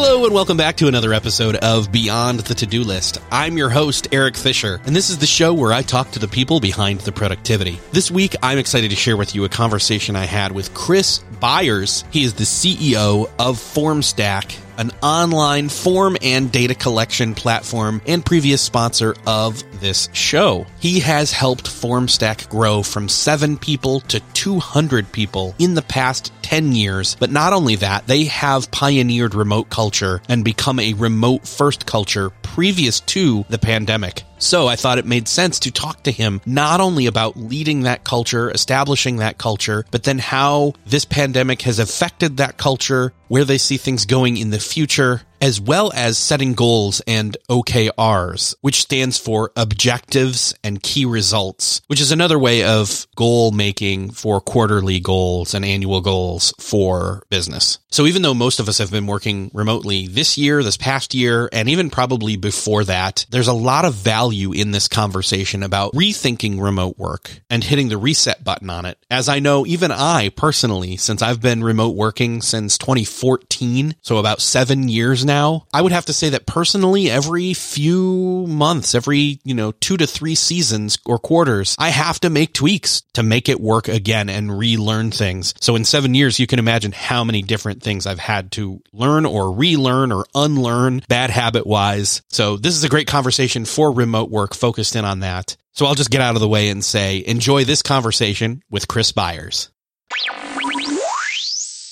Hello and welcome back to another episode of Beyond the To-Do List. I'm your host, Erik Fisher, and this is the show where I talk to the people behind the productivity. This week, I'm excited to share with you a conversation I had with Chris Byers. He is the CEO of FormStack, an online form and data collection platform and previous sponsor of this show. He has helped FormStack grow from seven people to 200 people in the past 10 years. But not only that, they have pioneered remote culture and become a remote first culture previous to the pandemic. So I thought it made sense to talk to him not only about leading that culture, establishing that culture, but then how this pandemic has affected that culture, where they see things going in the future, as well as setting goals and OKRs, which stands for objectives and key results, which is another way of goal making for quarterly goals and annual goals for business. So even though most of us have been working remotely this year, this past year, and even probably before that, there's a lot of value in this conversation about rethinking remote work and hitting the reset button on it. As I know, even I personally, since I've been remote working since 2014, so about seven years now, I would have to say that personally, every few months, every, you know, two to three seasons or quarters, I have to make tweaks to make it work again and relearn things. So in seven years, you can imagine how many different things I've had to learn or relearn or unlearn bad habit wise. So this is a great conversation for remote work focused in on that. So I'll just get out of the way and say, enjoy this conversation with Chris Byers.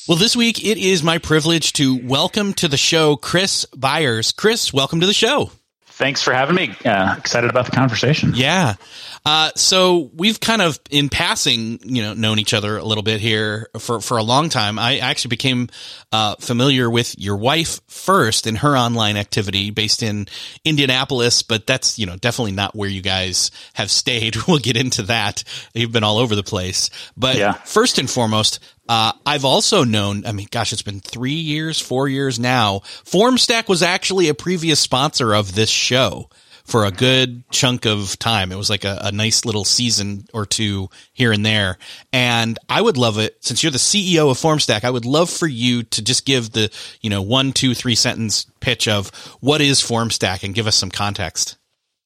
Well, this week it is my privilege to welcome to the show Chris Byers. Chris, welcome to the show. Thanks for having me. Uh, excited about the conversation. Yeah. Uh, so we've kind of in passing, you know, known each other a little bit here for, for a long time. I actually became, uh, familiar with your wife first in her online activity based in Indianapolis, but that's, you know, definitely not where you guys have stayed. We'll get into that. You've been all over the place, but Yeah. first and foremost, uh, I've also known, I mean, gosh, it's been three years, four years now. FormStack was actually a previous sponsor of this show for a good chunk of time. It was like a, a nice little season or two here and there. And I would love it, since you're the CEO of FormStack, I would love for you to just give the, you know, one, two, three sentence pitch of what is FormStack and give us some context.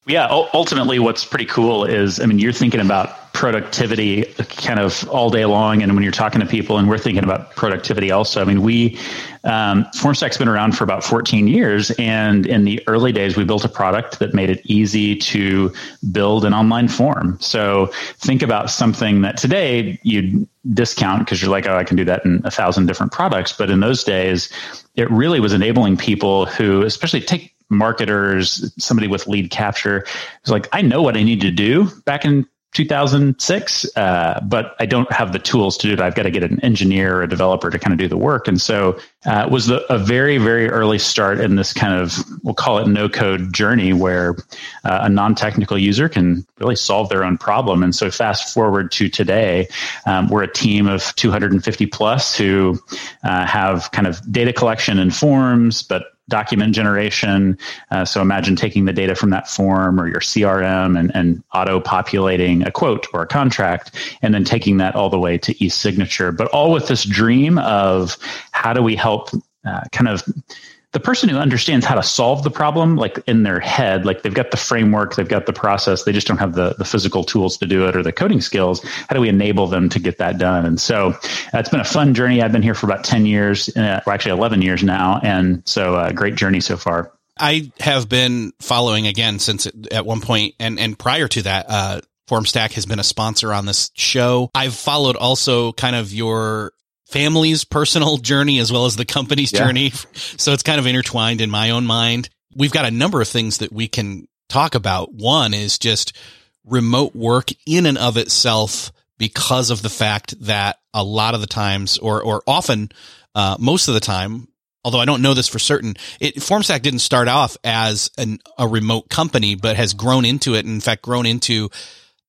Yeah. Ultimately, what's pretty cool is, I mean, you're thinking about productivity kind of all day long, and when you're talking to people, and we're thinking about productivity also. I mean, we um, FormStack's been around for about 14 years, and in the early days, we built a product that made it easy to build an online form. So think about something that today you'd discount because you're like, oh, I can do that in a thousand different products. But in those days, it really was enabling people who, especially take marketers, somebody with lead capture, was like, I know what I need to do back in 2006, uh, but I don't have the tools to do it. I've got to get an engineer or a developer to kind of do the work. And so uh, it was the, a very, very early start in this kind of, we'll call it no code journey where uh, a non technical user can really solve their own problem. And so fast forward to today, um, we're a team of 250 plus who uh, have kind of data collection and forms, but document generation. Uh, so imagine taking the data from that form or your CRM and, and auto populating a quote or a contract, and then taking that all the way to e-signature. But all with this dream of how do we help uh, kind of the person who understands how to solve the problem, like in their head, like they've got the framework, they've got the process, they just don't have the, the physical tools to do it or the coding skills. How do we enable them to get that done? And so uh, it's been a fun journey. I've been here for about 10 years, uh, or actually 11 years now. And so uh, great journey so far. I have been following again since at one point and, and prior to that, uh, FormStack has been a sponsor on this show. I've followed also kind of your family's personal journey as well as the company's yeah. journey. So it's kind of intertwined in my own mind. We've got a number of things that we can talk about. One is just remote work in and of itself because of the fact that a lot of the times or, or often, uh, most of the time, although I don't know this for certain, it, FormStack didn't start off as an, a remote company, but has grown into it. And in fact, grown into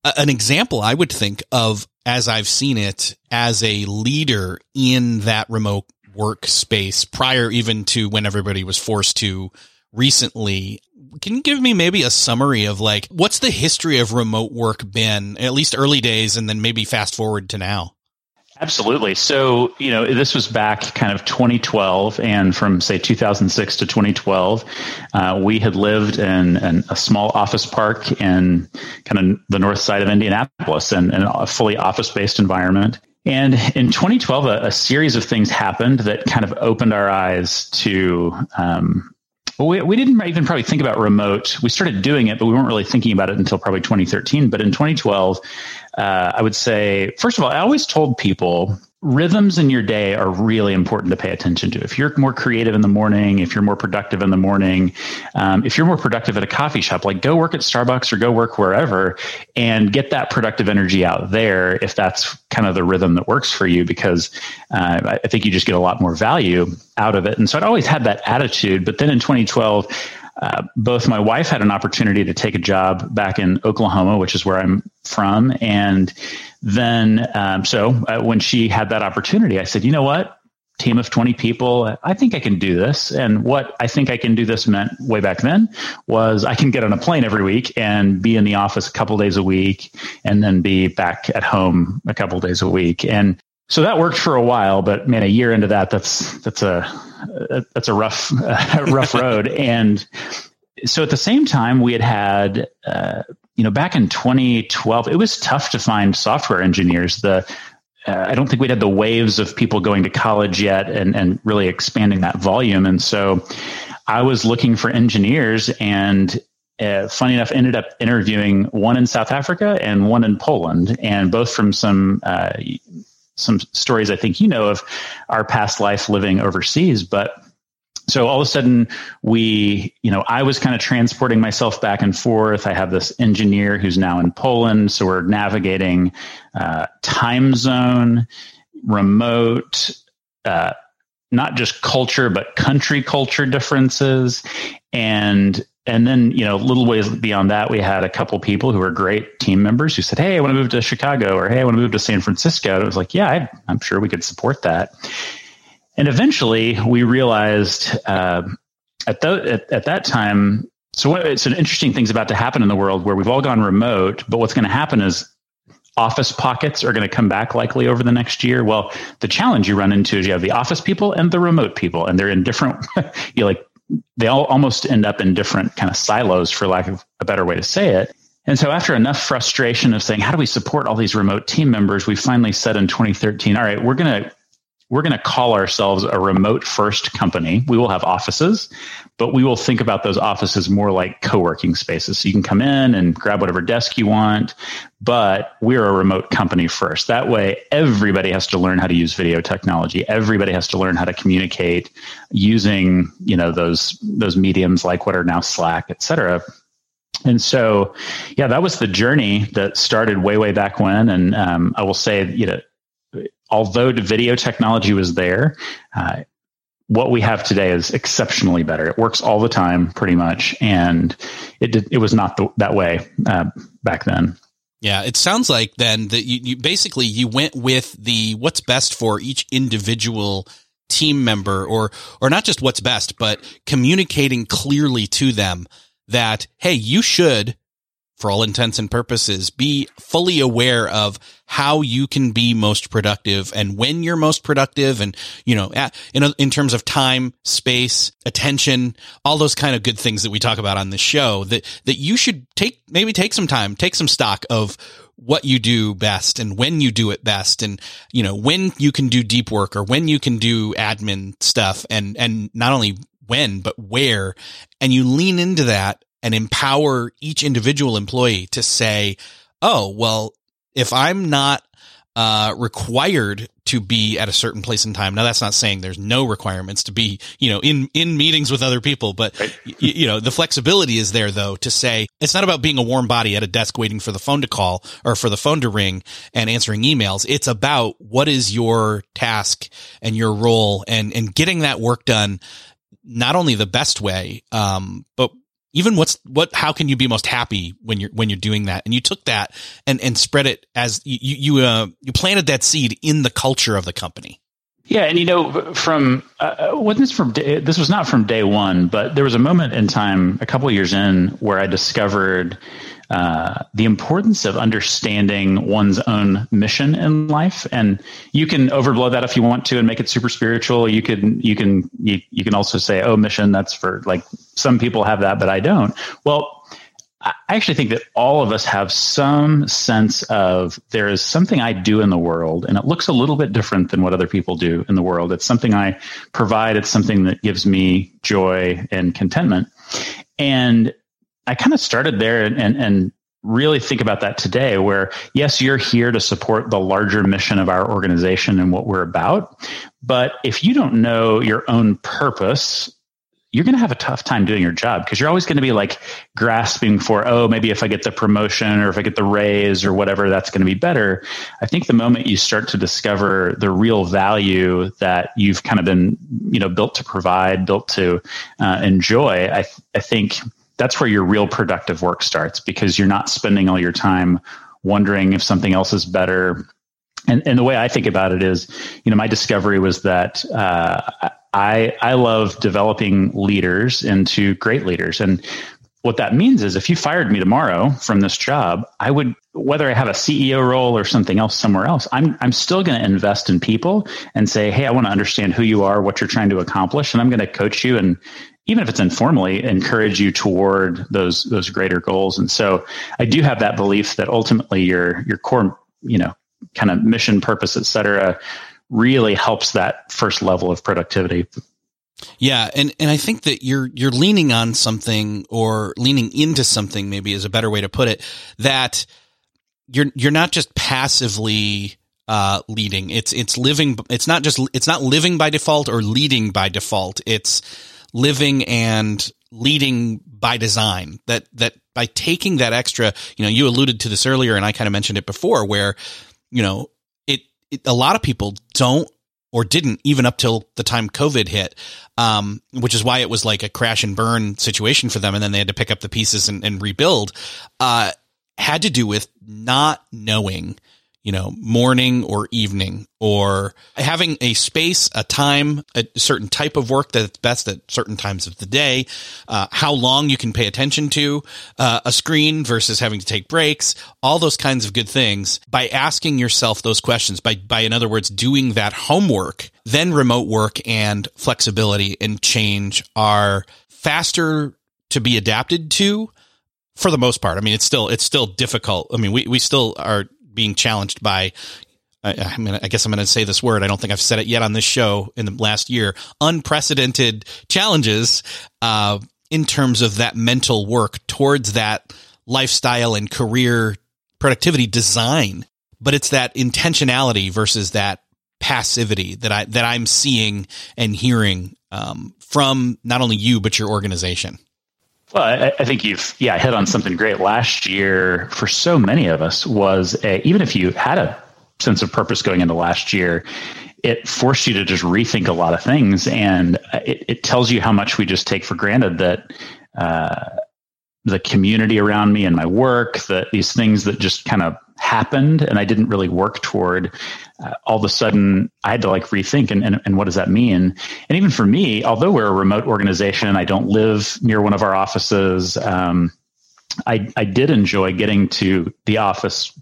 an example, I would think of as I've seen it as a leader in that remote workspace prior even to when everybody was forced to recently. Can you give me maybe a summary of like, what's the history of remote work been, at least early days, and then maybe fast forward to now? Absolutely. So, you know, this was back kind of 2012, and from say 2006 to 2012, uh, we had lived in, in, a small office park in kind of the north side of Indianapolis and, and a fully office based environment. And in 2012, a, a, series of things happened that kind of opened our eyes to um, well, we, we didn't even probably think about remote. We started doing it, but we weren't really thinking about it until probably 2013. But in 2012, uh, I would say, first of all, I always told people rhythms in your day are really important to pay attention to. If you're more creative in the morning, if you're more productive in the morning, um, if you're more productive at a coffee shop, like go work at Starbucks or go work wherever and get that productive energy out there if that's kind of the rhythm that works for you, because uh, I think you just get a lot more value out of it. And so I'd always had that attitude. But then in 2012, uh, both my wife had an opportunity to take a job back in Oklahoma, which is where I'm from. And then, um, so uh, when she had that opportunity, I said, you know what? Team of 20 people, I think I can do this. And what I think I can do this meant way back then was I can get on a plane every week and be in the office a couple days a week and then be back at home a couple days a week. And so that worked for a while, but man, a year into that, that's, that's a, that's a rough, rough road. And so at the same time, we had had, uh, you know, back in 2012, it was tough to find software engineers. The uh, I don't think we'd had the waves of people going to college yet and, and really expanding that volume. And so I was looking for engineers and uh, funny enough, ended up interviewing one in South Africa and one in Poland, and both from some uh, some stories I think you know of our past life living overseas. But so all of a sudden we you know i was kind of transporting myself back and forth i have this engineer who's now in poland so we're navigating uh, time zone remote uh, not just culture but country culture differences and and then you know little ways beyond that we had a couple people who were great team members who said hey i want to move to chicago or hey i want to move to san francisco and it was like yeah I, i'm sure we could support that and eventually we realized uh, at, the, at, at that time, so it's an interesting thing's about to happen in the world where we've all gone remote, but what's going to happen is office pockets are going to come back likely over the next year. Well, the challenge you run into is you have the office people and the remote people, and they're in different, you like, they all almost end up in different kind of silos, for lack of a better way to say it. And so after enough frustration of saying, how do we support all these remote team members? We finally said in 2013, all right, we're going to we're to call ourselves a remote first company. We will have offices, but we will think about those offices more like co-working spaces. So you can come in and grab whatever desk you want, but we're a remote company first. That way everybody has to learn how to use video technology. Everybody has to learn how to communicate using, you know, those those mediums like what are now Slack, et cetera. And so, yeah, that was the journey that started way, way back when. And um, I will say, you know, although the video technology was there, uh, what we have today is exceptionally better. It works all the time, pretty much, and it did, it was not the, that way uh, back then. Yeah, it sounds like then that you, you basically you went with the what's best for each individual team member, or or not just what's best, but communicating clearly to them that hey, you should for all intents and purposes, be fully aware of how you can be most productive and when you're most productive and, you know, in, in terms of time, space, attention, all those kind of good things that we talk about on the show that, that you should take, maybe take some time, take some stock of what you do best and when you do it best and, you know, when you can do deep work or when you can do admin stuff and, and not only when, but where. And you lean into that and empower each individual employee to say, oh, well, if I'm not uh, required to be at a certain place in time. Now that's not saying there's no requirements to be, you know, in, in meetings with other people, but right. y- you know, the flexibility is there though to say it's not about being a warm body at a desk waiting for the phone to call or for the phone to ring and answering emails. It's about what is your task and your role and, and getting that work done not only the best way, um, but even what's what how can you be most happy when you're when you're doing that? And you took that and and spread it as you you uh, you planted that seed in the culture of the company yeah and you know from uh, wasn't this from day, this was not from day one but there was a moment in time a couple years in where i discovered uh, the importance of understanding one's own mission in life. And you can overblow that if you want to and make it super spiritual. You can, you can, you, you can also say, oh, mission, that's for like some people have that, but I don't. Well, I actually think that all of us have some sense of there is something I do in the world, and it looks a little bit different than what other people do in the world. It's something I provide, it's something that gives me joy and contentment. And I kind of started there and, and, and really think about that today where yes you're here to support the larger mission of our organization and what we're about but if you don't know your own purpose you're going to have a tough time doing your job because you're always going to be like grasping for oh maybe if i get the promotion or if i get the raise or whatever that's going to be better i think the moment you start to discover the real value that you've kind of been you know built to provide built to uh, enjoy i, I think that's where your real productive work starts because you're not spending all your time wondering if something else is better. And, and the way I think about it is, you know, my discovery was that uh, I I love developing leaders into great leaders, and what that means is if you fired me tomorrow from this job, I would whether I have a CEO role or something else somewhere else, I'm I'm still going to invest in people and say, "Hey, I want to understand who you are, what you're trying to accomplish, and I'm going to coach you and even if it's informally, encourage you toward those those greater goals. And so I do have that belief that ultimately your your core, you know, kind of mission, purpose, et cetera, really helps that first level of productivity. Yeah, and and I think that you're you're leaning on something or leaning into something maybe is a better way to put it that you're you're not just passively uh, leading. It's it's living. It's not just it's not living by default or leading by default. It's living and leading by design that that by taking that extra you know you alluded to this earlier and i kind of mentioned it before where you know a lot of people don't or didn't even up till the time covid hit um, which is why it was like a crash and burn situation for them. And then they had to pick up the pieces and, and rebuild uh, had to do with not knowing you know, morning or evening or having a space, a time, a certain type of work that's best at certain times of the day, uh, how long you can pay attention to uh, a screen versus having to take breaks, all those kinds of good things by asking yourself those questions, by, by, in other words, doing that homework, then remote work and flexibility and change are faster to be adapted to for the most part. I mean, it's still, it's still difficult. I mean, we, we still are being challenged by I, mean, I guess I'm going to say this word. I don't think I've said it yet on this show in the last year. Unprecedented challenges uh, in terms of that mental work towards that lifestyle and career productivity design. But it's that intentionality versus that passivity that I that I'm seeing and hearing um, from not only you but your organization. Well, I, I, think you've yeah hit on something great. Last year, for so many of us, was a, even if you had a sense of purpose going into last year, it forced you to just rethink a lot of things, and it, it tells you how much we just take for granted that. Uh, the community around me and my work, that these things that just kind of happened and I didn't really work toward, uh, all of a sudden I had to like rethink and, and, and what does that mean? And even for me, although we're a remote organization, I don't live near one of our offices. Um, I, I did enjoy getting to the office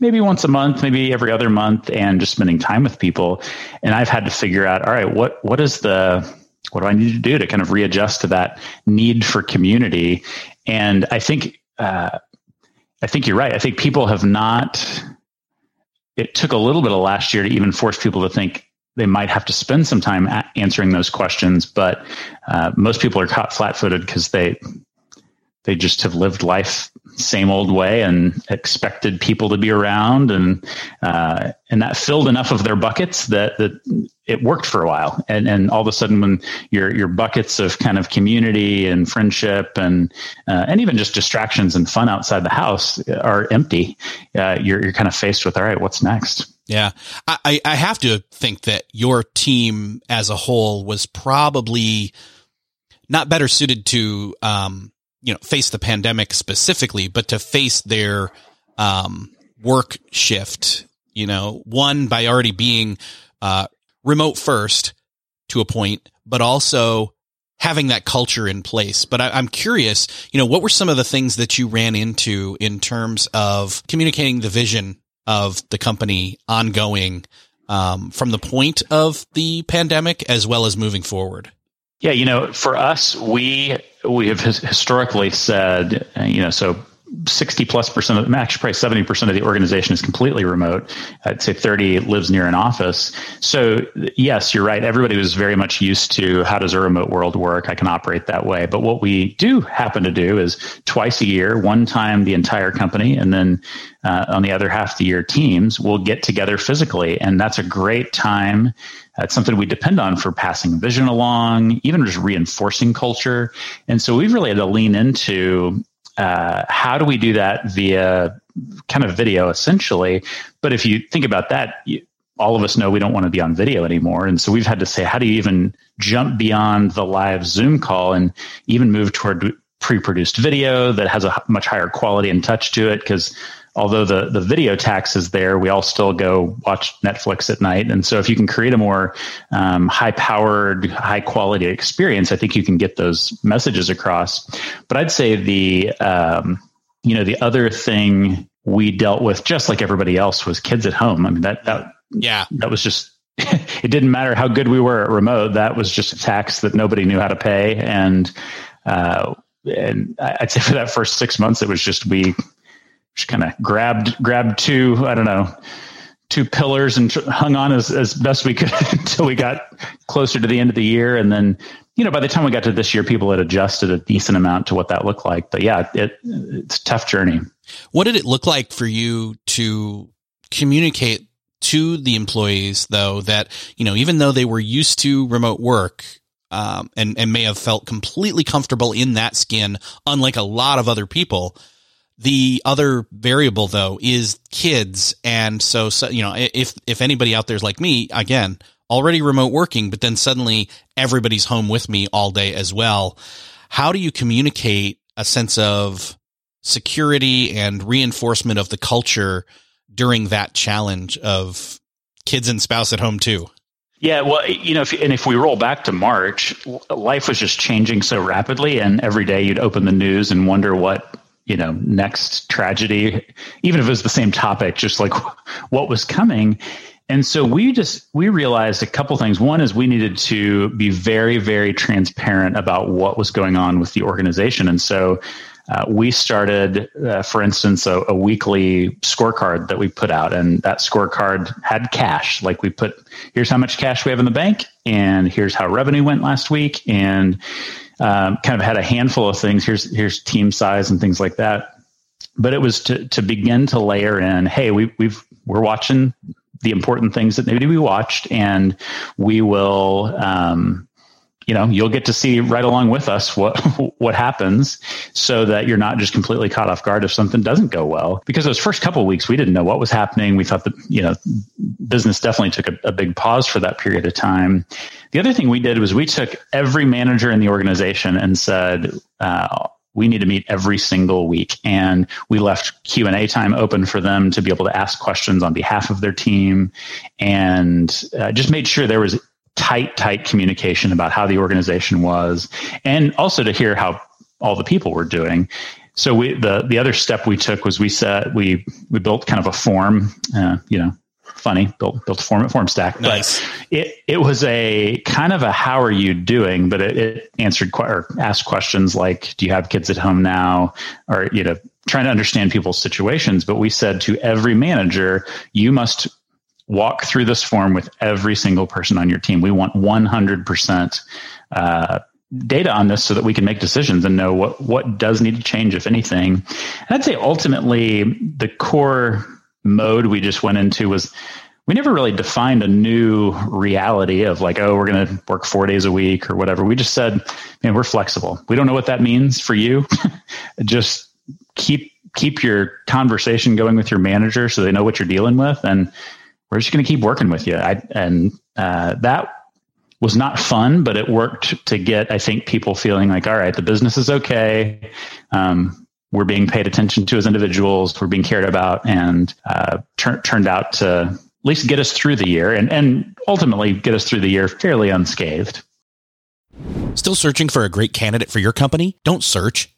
maybe once a month, maybe every other month, and just spending time with people. And I've had to figure out, all right, what what is the what do I need to do to kind of readjust to that need for community? And I think uh, I think you're right. I think people have not. It took a little bit of last year to even force people to think they might have to spend some time answering those questions, but uh, most people are caught flat-footed because they they just have lived life same old way and expected people to be around and uh, and that filled enough of their buckets that that it worked for a while. And and all of a sudden when your your buckets of kind of community and friendship and uh, and even just distractions and fun outside the house are empty uh, you're you're kind of faced with all right what's next? Yeah. I I have to think that your team as a whole was probably not better suited to um you know, face the pandemic specifically, but to face their um, work shift, you know, one by already being uh, remote first to a point, but also having that culture in place. But I, am curious, you know, what were some of the things that you ran into in terms of communicating the vision of the company ongoing um, from the point of the pandemic as well as moving forward? Yeah, you know, for us, we we have historically said, uh, you know, so 60 plus percent of actually probably 70 percent of the organization is completely remote. I'd say 30 lives near an office. So yes, you're right. Everybody was very much used to how does a remote world work? I can operate that way. But what we do happen to do is twice a year, one time the entire company, and then uh, on the other half of the year, teams will get together physically, and that's a great time. It's something we depend on for passing vision along, even just reinforcing culture. And so we've really had to lean into uh, how do we do that via kind of video essentially? But if you think about that, you, all of us know we don't want to be on video anymore. And so we've had to say, how do you even jump beyond the live Zoom call and even move toward pre produced video that has a much higher quality and touch to it? Because although the the video tax is there, we all still go watch Netflix at night. And so, if you can create a more um, high powered, high quality experience, I think you can get those messages across. But I'd say the um, you know the other thing we dealt with, just like everybody else, was kids at home. I mean that that yeah that was just. it didn't matter how good we were at remote. That was just a tax that nobody knew how to pay, and uh, and I'd say for that first six months, it was just we just kind of grabbed grabbed two I don't know two pillars and hung on as, as best we could until we got closer to the end of the year. And then you know by the time we got to this year people had adjusted a decent amount to what that looked like. But yeah it it's a tough journey. What did it look like for you to communicate to the employees though that you know even though they were used to remote work um, and and may have felt completely comfortable in that skin unlike a lot of other people the other variable though is kids. And so, so, you know, if, if anybody out there's like me, again, already remote working, but then suddenly everybody's home with me all day as well. How do you communicate a sense of security and reinforcement of the culture during that challenge of kids and spouse at home too? Yeah, well, you know, if, and if we roll back to March, life was just changing so rapidly, and every day you'd open the news and wonder what you know next tragedy even if it was the same topic just like what was coming. And so we just we realized a couple things. One is we needed to be very very transparent about what was going on with the organization. And so uh, we started uh, for instance a, a, weekly scorecard that we put out and that scorecard had cash. Like we put here's how much cash we have in the bank and here's how revenue went last week and um, kind of had a handful of things. Here's here's team size and things like that. But it was to to begin to layer in. Hey, we we've we're watching the important things that maybe we watched, and we will. Um, you know, you'll get to see right along with us what what happens, so that you're not just completely caught off guard if something doesn't go well. Because those first couple weeks, we didn't know what was happening. We thought that you know, business definitely took a, a big pause for that period of time. The other thing we did was we took every manager in the organization and said, uh, we need to meet every single week and we left q&a time open for them to be able to ask questions on behalf of their team and uh, just made sure there was tight tight communication about how the organization was and also to hear how all the people were doing. So we the the other step we took was we set we we built kind of a form uh, you know funny built built a form at form stack. Nice. but it it was a kind of a how are you doing but it, it answered or asked questions like do you have kids at home now? Or you know trying to understand people's situations. But we said to every manager you must walk through this form with every single person on your team we want 100% uh, data on this so that we can make decisions and know what what does need to change if anything. And I'd say ultimately the core mode we just went into was we never really defined a new reality of like, oh, we're going to work four days a week or whatever. We just said, man, we're flexible. We don't know what that means for you. just keep keep your conversation going with your manager so they know what you're dealing with, and we're just going to keep working with you. I, and uh, that was not fun, but it worked to get I think people feeling like, all right, the business is okay. Um, we're being paid attention to as individuals. We're being cared about, and uh, tur- turned out to at least get us through the year, and and ultimately get us through the year fairly unscathed. Still searching for a great candidate for your company? Don't search,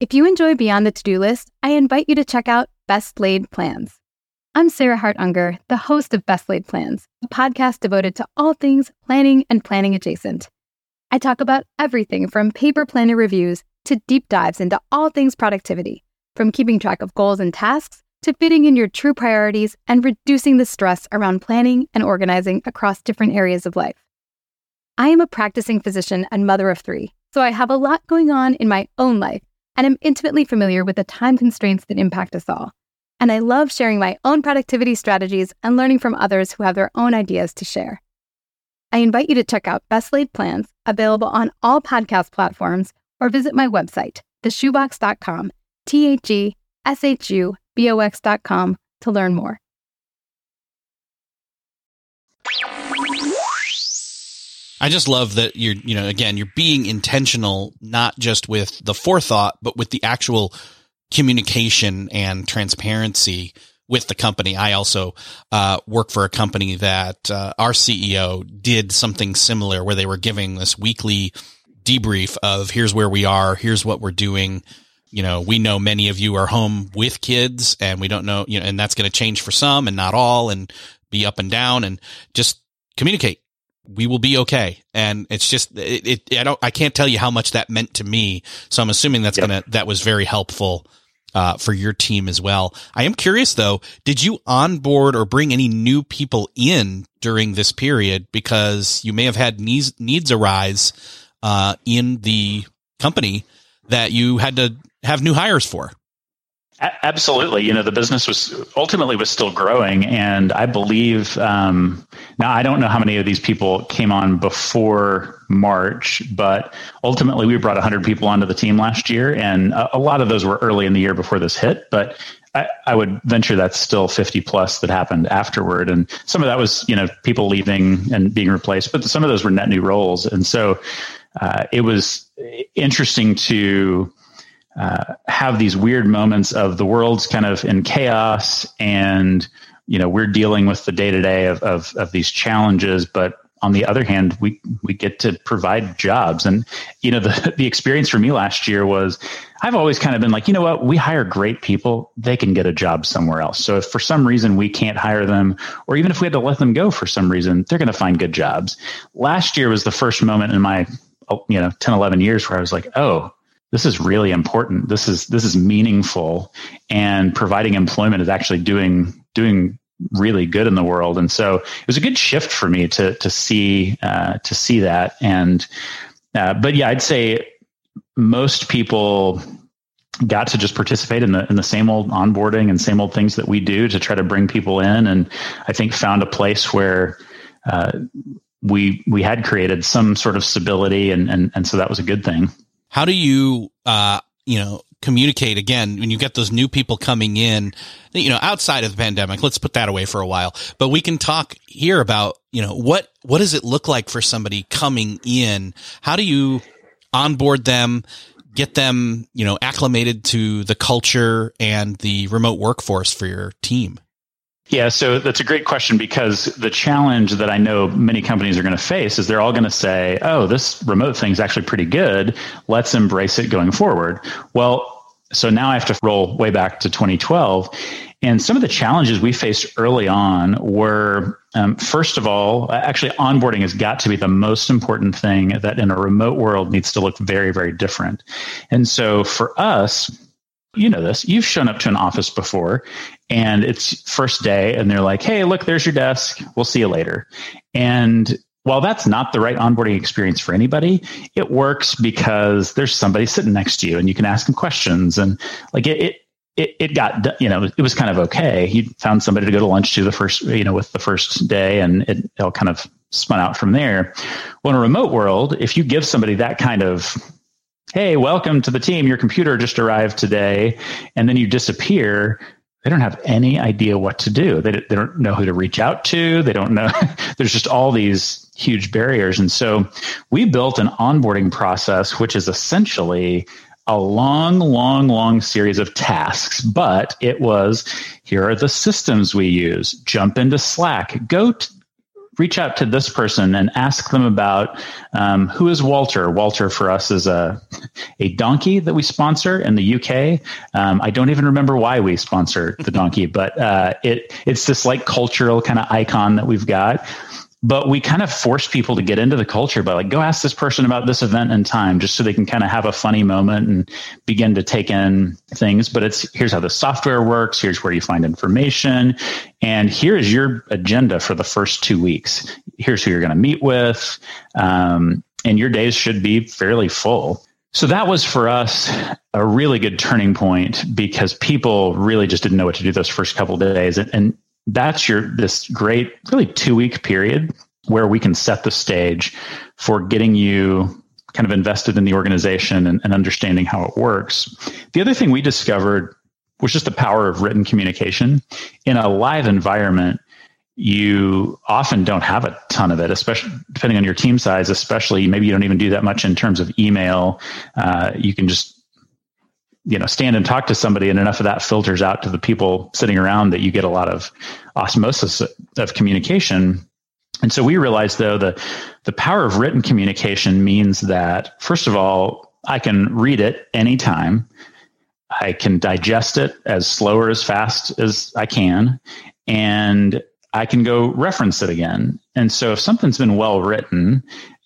If you enjoy Beyond the To Do List, I invite you to check out Best Laid Plans. I'm Sarah Hart Unger, the host of Best Laid Plans, a podcast devoted to all things planning and planning adjacent. I talk about everything from paper planner reviews to deep dives into all things productivity, from keeping track of goals and tasks to fitting in your true priorities and reducing the stress around planning and organizing across different areas of life. I am a practicing physician and mother of three, so I have a lot going on in my own life and I'm intimately familiar with the time constraints that impact us all. And I love sharing my own productivity strategies and learning from others who have their own ideas to share. I invite you to check out Best Laid Plans, available on all podcast platforms, or visit my website, theshubox.com, T H E S H U B O X.com, to learn more. I just love that you're, you know, again, you're being intentional, not just with the forethought, but with the actual communication and transparency with the company. I also uh, work for a company that uh, our CEO did something similar where they were giving this weekly debrief of here's where we are, here's what we're doing. You know, we know many of you are home with kids and we don't know, you know, and that's going to change for some and not all and be up and down and just communicate we will be okay. And it's just, it, it, I don't, I can't tell you how much that meant to me. So I'm assuming that's yep. going to, that was very helpful, uh, for your team as well. I am curious though, did you onboard or bring any new people in during this period? Because you may have had needs, needs arise, uh, in the company that you had to have new hires for. Absolutely. You know, the business was ultimately was still growing. And I believe, um, now I don't know how many of these people came on before March, but ultimately we brought 100 people onto the team last year. And a, a lot of those were early in the year before this hit. But I, I, would venture that's still 50 plus that happened afterward. And some of that was, you know, people leaving and being replaced, but some of those were net new roles. And so uh, it was interesting to, uh, have these weird moments of the world's kind of in chaos and you know we're dealing with the day to day of of these challenges but on the other hand, we we get to provide jobs. And you know, the the experience for me last year was I've always kind of been like, you know what, we hire great people, they can get a job somewhere else. So if for some reason we can't hire them, or even if we had to let them go for some reason, they're going to find good jobs. Last year was the first moment in my you know 10 11 years where i was like oh this is really important this is this is meaningful and providing employment is actually doing doing really good in the world. And so it was a good shift for me to to see uh, to see that. And uh, but yeah i'd say most people got to just participate in the in the same old onboarding and same old things that we do to try to bring people in. And i think found a place where uh, we we had created some sort of stability and and and so that was a good thing. How do you uh you know communicate again when you get those new people coming in you know outside of the pandemic let's put that away for a while but we can talk here about you know what what does it look like for somebody coming in? How do you onboard them get them you know acclimated to the culture and the remote workforce for your team yeah, so that's a great question because the challenge that I know many companies are going to face is they're all going to say, oh, this remote thing is actually pretty good. Let's embrace it going forward. Well, so now I have to roll way back to 2012. And some of the challenges we faced early on were, um, first of all, actually onboarding has got to be the most important thing that in a remote world needs to look very, very different. And so for us, you know this. You've shown up to an office before and it's first day and they're like, Hey, look, there's your desk. We'll see you later. And while that's not the right onboarding experience for anybody, it works because there's somebody sitting next to you and you can ask them questions and like it, it it, it got you know it was kind of okay. you found somebody to go to lunch to the first you know with the first day, and it, it all kind of spun out from there. Well, in a remote world, if you give somebody that kind of hey, welcome to the team. Your computer just arrived today. And then you disappear. They don't have any idea what to do. They, they don't know who to reach out to. They don't know. There's just all these huge barriers. And so we built an onboarding process, which is essentially a long, long, long series of tasks, but it was here are the systems we use. Jump into Slack, go t- reach out to this person and ask them about um, who is Walter. Walter for us is a a donkey that we sponsor in the UK. Um, I don't even remember why we sponsor the donkey, but uh, it it's this like cultural kind of icon that we've got but we kind of force people to get into the culture by like go ask this person about this event and time just so they can kind of have a funny moment and begin to take in things. But it's here's how the software works here's where you find information and here is your agenda for the first two weeks. Here's who you're going to meet with um, and your days should be fairly full. So that was for us a really good turning point because people really just didn't know what to do those first couple days. And, and that's your this great really two week period where we can set the stage for getting you kind of invested in the organization and, and understanding how it works. The other thing we discovered was just the power of written communication in a live environment you often don't have a ton of it, especially depending on your team size. Especially, maybe you don't even do that much in terms of email. Uh, you can just you know stand and talk to somebody and enough of that filters out to the people sitting around that you get a lot of osmosis of communication and so we realized though the the power of written communication means that first of all i can read it anytime i can digest it as slow or as fast as i can and I can go reference it again. And so if something's been well written,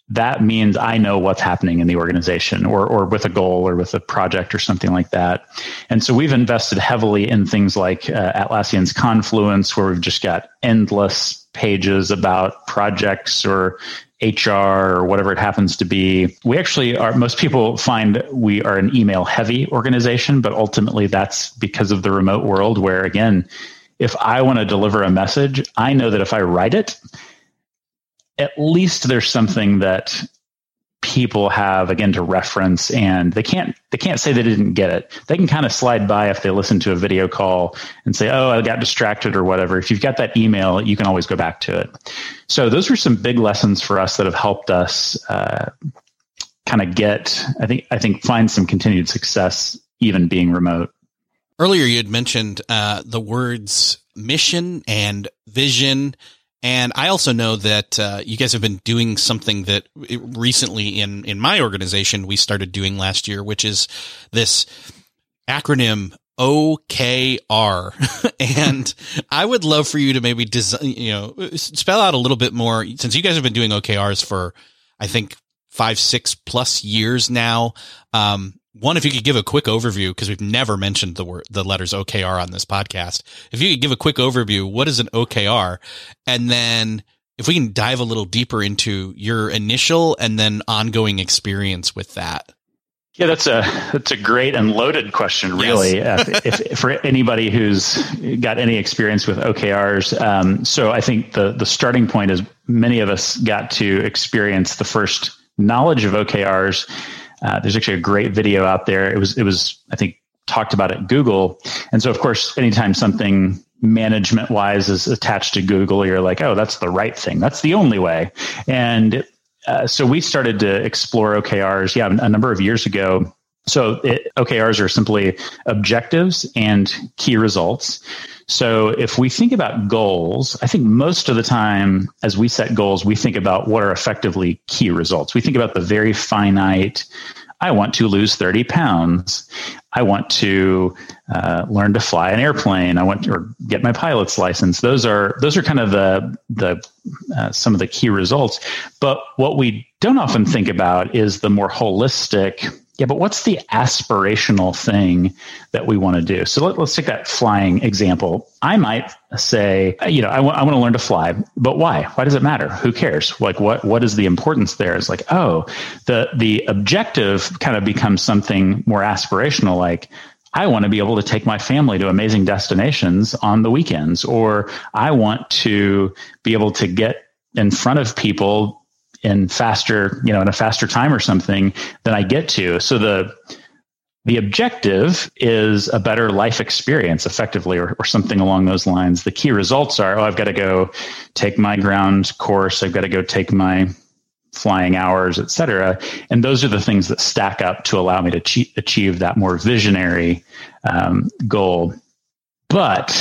that means I know what's happening in the organization or, or with a goal or with a project or something like that. And so we've invested heavily in things like uh, Atlassian's Confluence, where we've just got endless pages about projects or HR or whatever it happens to be. We actually are, most people find we are an email heavy organization, but ultimately that's because of the remote world where, again, if I want to deliver a message, I know that if I write it, at least there's something that people have again to reference and they can't they can't say they didn't get it. They can kind of slide by if they listen to a video call and say oh i got distracted or whatever. If you've got that email you can always go back to it. So those were some big lessons for us that have helped us uh, kind of get i think i think find some continued success even being remote. Earlier you had mentioned uh, the words mission and vision And I also know that uh, you guys have been doing something that recently in in my organization we started doing last year, which is this acronym OKR. and I would love for you to maybe design, you know, spell out a little bit more since you guys have been doing OKRs for, I think, five, six plus years now. Um, one, if you could give a quick overview, because we've never mentioned the word, the letters OKR on this podcast. If you could give a quick overview, what is an OKR? And then if we can dive a little deeper into your initial and then ongoing experience with that. Yeah, that's a that's a great and loaded question, really. Yes. Uh, if, if, for anybody who's got any experience with OKRs, um, so I think the the starting point is many of us got to experience the first knowledge of OKRs. Uh, there's actually a great video out there. It was it was I think talked about at Google, and so of course, anytime something management wise is attached to Google, you're like, oh, that's the right thing. That's the only way. And uh, so we started to explore OKRs, yeah, a number of years ago. So it, OKRs are simply objectives and key results. So if we think about goals, I think most of the time as we set goals, we think about what are effectively key results. We think about the very finite, I want to lose 30 pounds. I want to uh, learn to fly an airplane. I want to, or get my pilot's license. Those are those are kind of the the uh, some of the key results. But what we don't often think about is the more holistic yeah, but what's the aspirational thing that we want to do? So let, us take that flying example. I might say, you know, I, w- I want to learn to fly, but why? Why does it matter? Who cares? Like, what what is the importance there? It's like, oh, the the objective kind of becomes something more aspirational, like. I want to be able to take my family to amazing destinations on the weekends, or I want to be able to get in front of people in faster, you know, in a faster time or something than I get to. So the the objective is a better life experience effectively or, or something along those lines. The key results are, oh, I've got to go take my ground course. I've got to go take my flying hours, et cetera. And those are the things that stack up to allow me to achieve, achieve that more visionary um, goal. But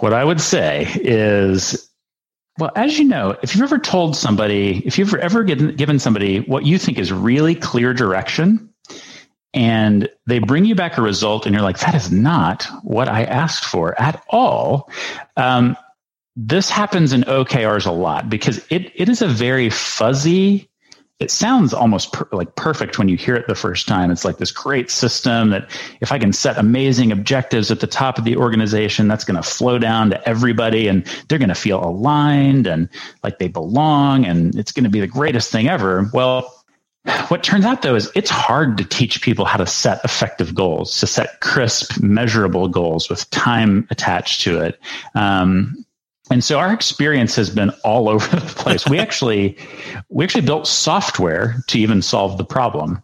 what I would say is well, as you know, if you've ever told somebody, if you've ever given, given somebody what you think is really clear direction, and they bring you back a result, and you're like, that is not what I asked for at all. Um, this happens in OKRs a lot because it, it is a very fuzzy it sounds almost per, like perfect when you hear it the first time. It's like this great system that if I can set amazing objectives at the top of the organization, that's going to flow down to everybody and they're going to feel aligned and like they belong and it's going to be the greatest thing ever. Well, what turns out though is it's hard to teach people how to set effective goals, to set crisp, measurable goals with time attached to it. Um, and so our experience has been all over the place. we actually we actually built software to even solve the problem.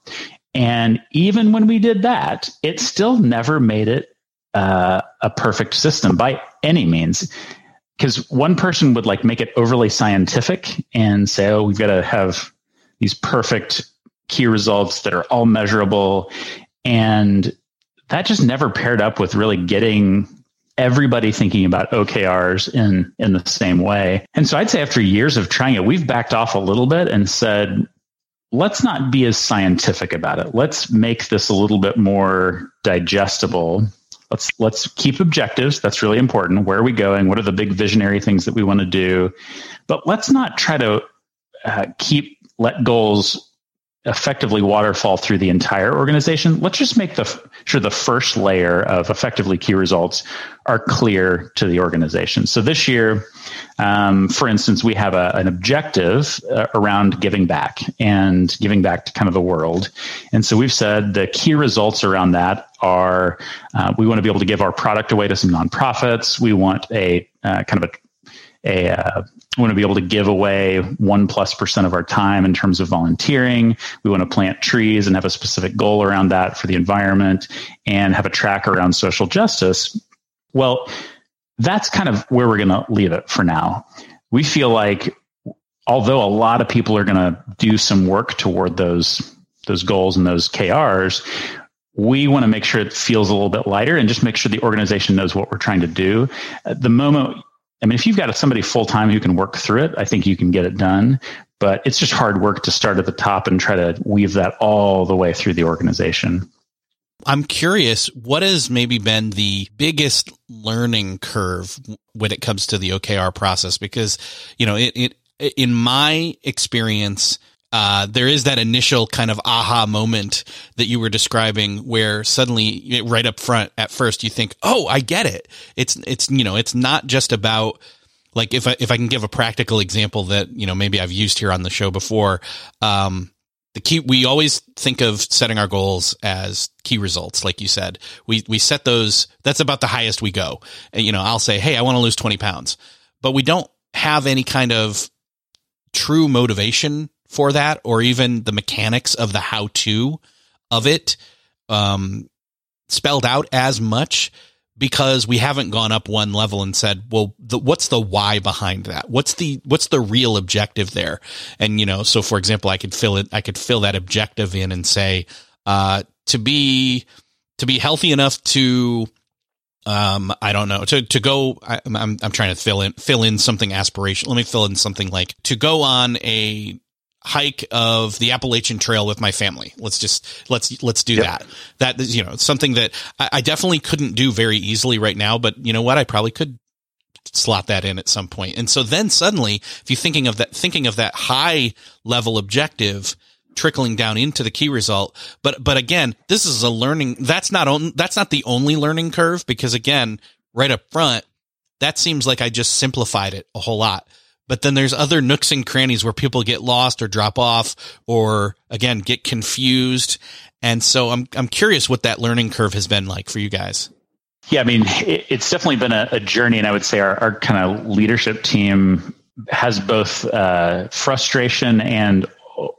And even when we did that, it still never made it uh, a perfect system by any means. Because one person would like make it overly scientific and say, "Oh, we've got to have these perfect key results that are all measurable," and that just never paired up with really getting everybody thinking about OKRs in in the same way. And so I'd say after years of trying it, we've backed off a little bit and said, let's not be as scientific about it. Let's make this a little bit more digestible. Let's let's keep objectives. That's really important. Where are we going? What are the big visionary things that we want to do? But let's not try to uh, keep let goals effectively waterfall through the entire organization. Let's just make the sure the first layer of effectively key results are clear to the organization. So this year, um, for instance, we have a, an objective uh, around giving back and giving back to kind of the world. And so we've said the key results around that are uh, we want to be able to give our product away to some nonprofits. We want a uh, kind of a a uh, we want to be able to give away one plus percent of our time in terms of volunteering. We want to plant trees and have a specific goal around that for the environment and have a track around social justice. Well, that's kind of where we're going to leave it for now. We feel like although a lot of people are going to do some work toward those those goals and those KRs, we want to make sure it feels a little bit lighter and just make sure the organization knows what we're trying to do. At the moment I mean, if you've got somebody full time who can work through it, I think you can get it done. But it's just hard work to start at the top and try to weave that all the way through the organization. I'm curious, what has maybe been the biggest learning curve when it comes to the OKR process? Because, you know, it, it in my experience, uh, there is that initial kind of aha moment that you were describing where suddenly right up front at first you think, Oh, I get it. It's, it's, you know, it's not just about like if I, if I can give a practical example that, you know, maybe I've used here on the show before, um, the key we always think of setting our goals as key results like you said. We we set those that's about the highest we go. And, you know i'll say hey i want to lose 20 pounds. But we don't have any kind of true motivation for that or even the mechanics of the how to of it um, spelled out as much because we haven't gone up one level and said, well, the, what's the why behind that? What's the, what's the real objective there? And, you know, so for example, I could fill it, I could fill that objective in and say, uh, to be, to be healthy enough to, um, I don't know to, to go, I, I'm, I'm trying to fill in, fill in something aspirational. Let me fill in something like to go on a hike of the Appalachian Trail with my family. Let's just let's let's do yep. that. That is you know something that I, I, definitely couldn't do very easily right now, but you know what? I probably could slot that in at some point. And so then suddenly, if you're thinking of that thinking of that high level objective trickling down into the key result, but but again, this is a learning. That's not on. That's not the only learning curve because again, right up front, that seems like I just simplified it a whole lot but then there's other nooks and crannies where people get lost or drop off or again get confused. And so i'm i'm curious what that learning curve has been like for you guys. Yeah i mean it, it's definitely been a, a, journey. And i would say our, our kind of leadership team has both uh, frustration and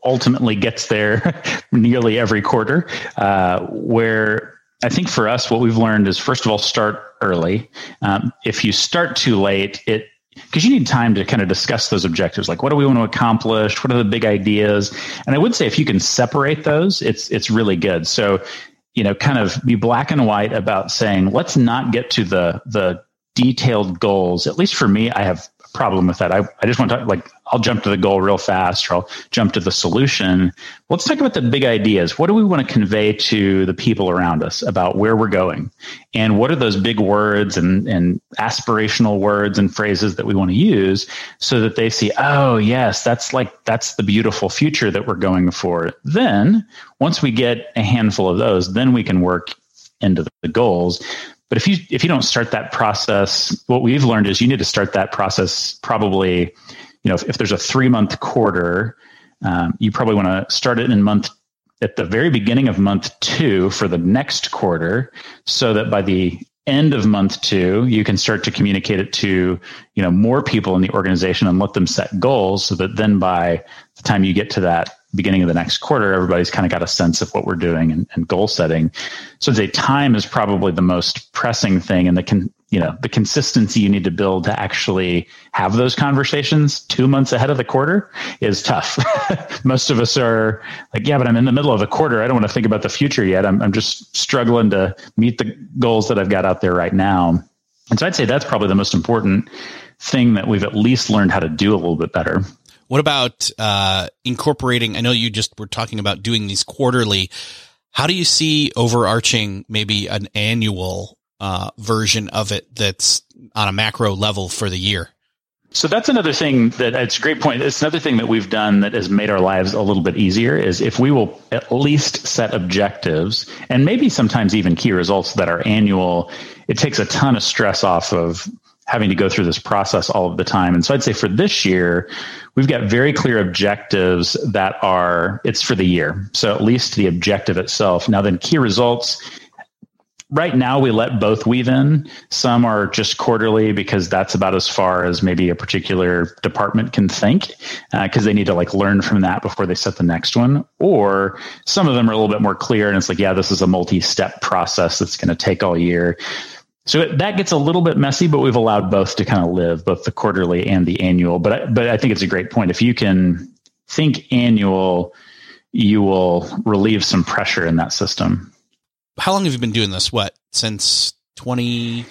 ultimately gets there nearly every quarter uh, where I think for us, what we've learned is first of all, start early. Um, if you start too late, it because you need time to kind of discuss those objectives like what do we want to accomplish? What are the big ideas? And i would say if you can separate those it's it's really good. So you know kind of be black and white about saying let's not get to the the detailed goals. At least for me i have problem with that i, I just want to like I'll jump to the goal real fast or I'll jump to the solution. Let's talk about the big ideas. What do we want to convey to the people around us about where we're going? And what are those big words and, and aspirational words and phrases that we want to use so that they see, oh, yes, that's like, that's the beautiful future that we're going for. Then once we get a handful of those, then we can work into the goals. But if you if you don't start that process, what we've learned is you need to start that process probably you know, if, if there's a three month quarter, um, you probably want to start it in month at the very beginning of month two for the next quarter so that by the end of month two you can start to communicate it to you know more people in the organization and let them set goals so that then by the time you get to that beginning of the next quarter everybody's kind of got a sense of what we're doing and, and goal setting. So i'd say time is probably the most pressing thing and the can you know the consistency you need to build to actually have those conversations two months ahead of the quarter is tough. Most of us are like yeah but i'm in the middle of a quarter. I don't want to think about the future yet. I'm, I'm just struggling to meet the goals that i've got out there right now. And so i'd say that's probably the most important thing that we've at least learned how to do a little bit better what about uh, incorporating i know you just were talking about doing these quarterly how do you see overarching maybe an annual uh, version of it that's on a macro level for the year. So that's another thing that it's a great point. It's another thing that we've done that has made our lives a little bit easier is if we will at least set objectives and maybe sometimes even key results that are annual, it takes a ton of stress off of having to go through this process all of the time. And so I'd say for this year, we've got very clear objectives that are, it's for the year. So at least the objective itself. Now then key results right now we let both weave in. Some are just quarterly because that's about as far as maybe a particular department can think because uh, they need to like learn from that before they set the next one. Or some of them are a little bit more clear and it's like, yeah, this is a multi-step process that's going to take all year. So it, that gets a little bit messy, but we've allowed both to kind of live, both the quarterly and the annual. But I, but I think it's a great point. If you can think annual, you will relieve some pressure in that system how long have you been doing this? What since twenty?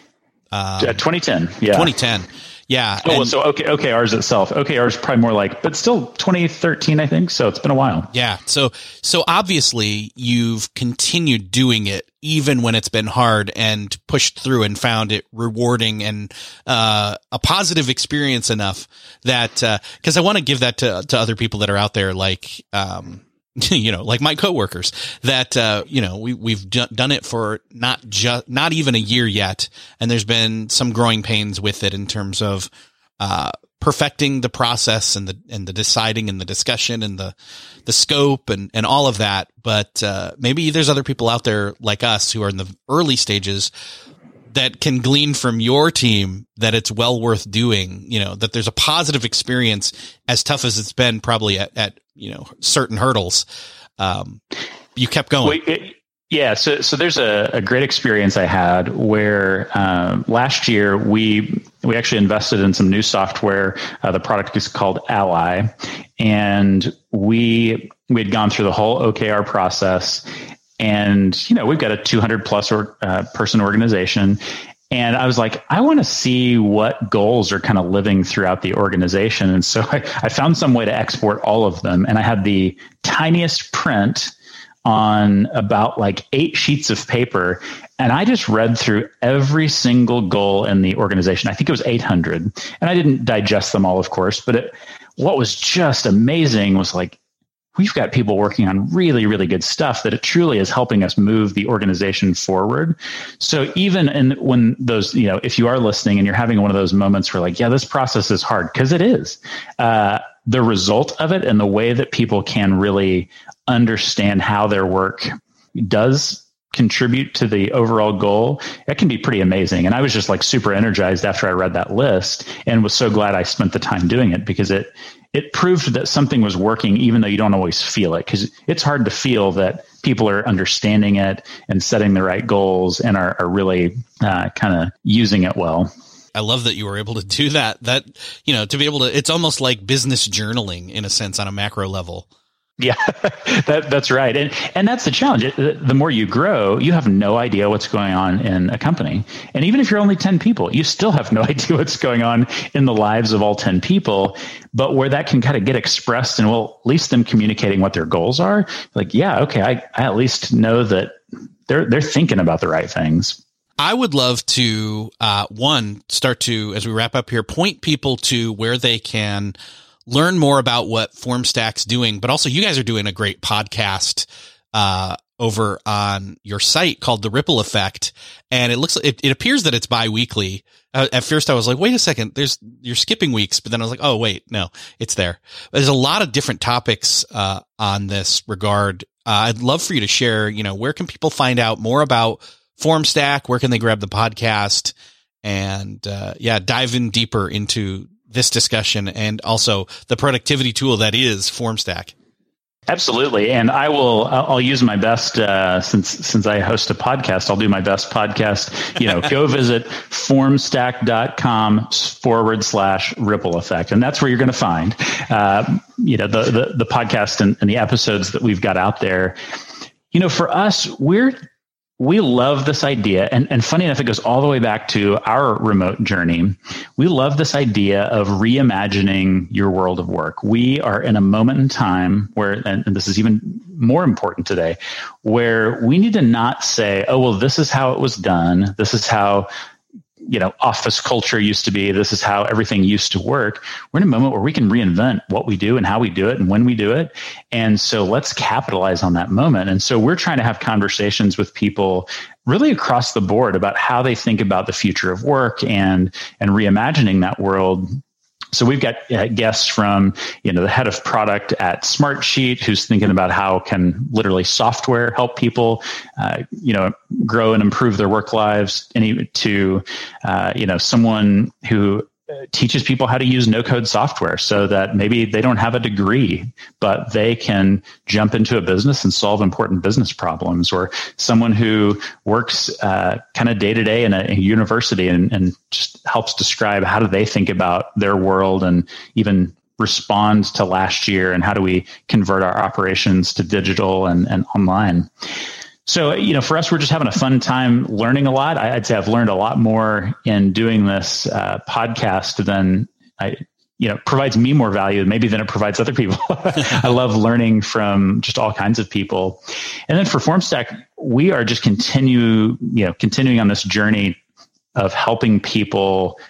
Um, 2010. Yeah. 2010. Yeah. Oh, and, so okay, OKRs itself. OKRs probably more like, but still 2013, I think. So it's been a while. Yeah. So so obviously you've continued doing it even when it's been hard and pushed through and found it rewarding and uh, a positive experience enough that because uh, I want to give that to to other people that are out there like um, you know, like my coworkers that, uh, you know, we, we've done it for not just, not even a year yet. And there's been some growing pains with it in terms of, uh, perfecting the process and the, and the deciding and the discussion and the, the scope and, and all of that. But, uh, maybe there's other people out there like us who are in the early stages that can glean from your team that it's well worth doing, you know, that there's a positive experience as tough as it's been probably at, at you know, certain hurdles. Um, you kept going. it, yeah, so so there's a, a, great experience I had where um, last year we we actually invested in some new software. Uh, the product is called Ally, and we we had gone through the whole OKR process, and you know we've got a 200 plus or, uh, person organization. And i was like i want to see what goals are kind of living throughout the organization. And so I, I found some way to export all of them. And i had the tiniest print on about like eight sheets of paper and i just read through every single goal in the organization. I think it was 800 and i didn't digest them all of course but it, what was just amazing was like we've got people working on really, really good stuff that it truly is helping us move the organization forward. So even in when those, you know, if you are listening and you're having one of those moments where like, yeah, this process is hard because it is, uh, the result of it and the way that people can really understand how their work does contribute to the overall goal, it can be pretty amazing. And I was just like super energized after I read that list and was so glad I spent the time doing it because it it proved that something was working even though you don't always feel it because it's hard to feel that people are understanding it and setting the right goals and are, are really uh, kind of using it well I love that you were able to do that. That, you know, to be able to, it's almost like business journaling in a sense on a macro level. Yeah, that, that's right. And, and that's the challenge. The more you grow, you have no idea what's going on in a company. And even if you're only 10 people, you still have no idea what's going on in the lives of all 10 people. But where that can kind of get expressed and well, at least them communicating what their goals are, like, yeah, okay, I, I at least know that they're, they're thinking about the right things. I would love to, uh, one, start to, as we wrap up here, point people to where they can learn more about what FormStack's doing, but also you guys are doing a great podcast uh, over on your site called The Ripple Effect, and it looks it, it appears that it's biweekly. Uh, at first, I was like, "Wait a second, there's you're skipping weeks," but then I was like, "Oh wait, no, it's there." There's a lot of different topics uh, on this regard. Uh, I'd love for you to share. You know, where can people find out more about FormStack? Where can they grab the podcast? And uh, yeah, dive in deeper into this discussion and also the productivity tool that is FormStack. Absolutely, and I will. I'll use my best uh, since since I host a podcast. I'll do my best podcast. You know, go visit formstack.com forward slash ripple effect, and that's where you're going to find uh, you know the, the the podcast and, and the episodes that we've got out there. You know, for us, we're we love this idea. And, and funny enough, it goes all the way back to our remote journey. We love this idea of reimagining your world of work. We are in a moment in time where, and, and this is even more important today, where we need to not say, oh, well, this is how it was done. This is how you know office culture used to be this is how everything used to work. We're in a moment where we can reinvent what we do and how we do it and when we do it. And so let's capitalize on that moment. And so we're trying to have conversations with people really across the board about how they think about the future of work and and reimagining that world so we've got uh, guests from, you know, the head of product at Smartsheet, who's thinking about how can literally software help people, uh, you know, grow and improve their work lives. Any to, uh, you know, someone who teaches people how to use no code software so that maybe they don't have a degree, but they can jump into a business and solve important business problems, or someone who works uh, kind of day to day in a, university and, and just helps describe how do they think about their world and even respond to last year and how do we convert our operations to digital and, and online. So, you know, for us, we're just having a fun time learning a lot. I'd say I've learned a lot more in doing this uh, podcast than I, you know, provides me more value maybe than it provides other people. I love learning from just all kinds of people. And then for FormStack, we are just continue, you know, continuing on this journey of helping people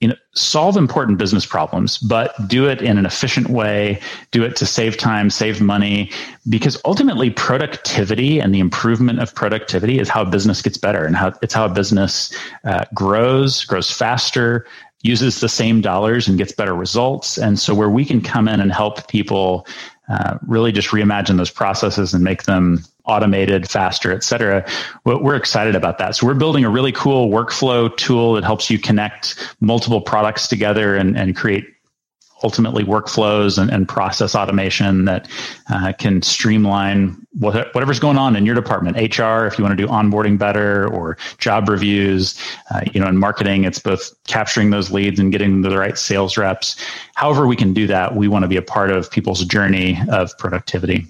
you know solve important business problems but do it in an efficient way do it to save time save money because ultimately productivity and the improvement of productivity is how a business gets better and how it's how a business uh, grows grows faster uses the same dollars and gets better results. And so where we can come in and help people uh, really just reimagine those processes and make them automated, faster, et cetera. We're excited about that. So we're building a really cool workflow tool that helps you connect multiple products together and, and create ultimately workflows and, and process automation that uh, can streamline what, whatever's going on in your department hr if you want to do onboarding better or job reviews uh, you know in marketing it's both capturing those leads and getting to the right sales reps however we can do that we want to be a part of people's journey of productivity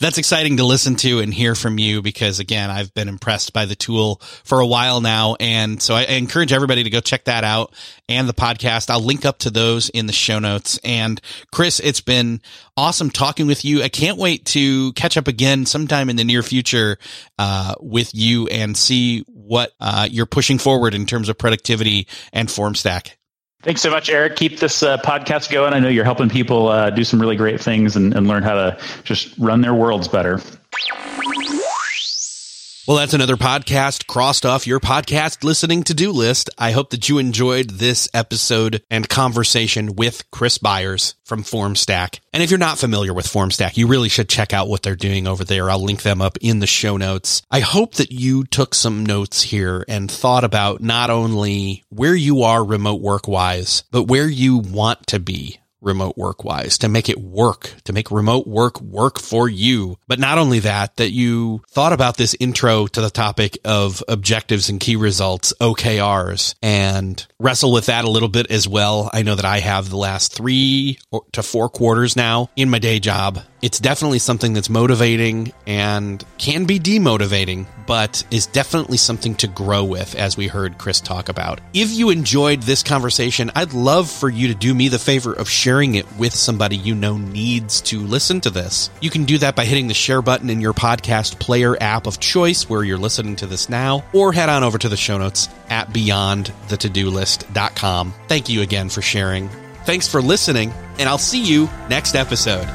that's exciting to listen to and hear from you because again, I've been impressed by the tool for a while now. And so I encourage everybody to go check that out and the podcast. I'll link up to those in the show notes. And Chris, it's been awesome talking with you. I can't wait to catch up again sometime in the near future, uh, with you and see what, uh, you're pushing forward in terms of productivity and FormStack. Thanks so much, Erik. Keep this uh, podcast going. I know you're helping people uh, do some really great things and, and learn how to just run their worlds better. Well, that's another podcast crossed off your podcast listening to do list. I hope that you enjoyed this episode and conversation with Chris Byers from FormStack. And if you're not familiar with FormStack, you really should check out what they're doing over there. I'll link them up in the show notes. I hope that you took some notes here and thought about not only where you are remote work wise, but where you want to be remote work wise, to make it work, to make remote work work for you. But not only that, that you thought about this intro to the topic of objectives and key results, OKRs, and wrestle with that a little bit as well. I know that I have the last three to four quarters now in my day job it's definitely something that's motivating and can be demotivating, but is definitely something to grow with, as we heard Chris talk about. If you enjoyed this conversation, I'd love for you to do me the favor of sharing it with somebody you know needs to listen to this. You can do that by hitting the share button in your podcast player app of choice where you're listening to this now, or head on over to the show notes at beyondthetodolist.com. Thank you again for sharing. Thanks for listening, and I'll see you next episode.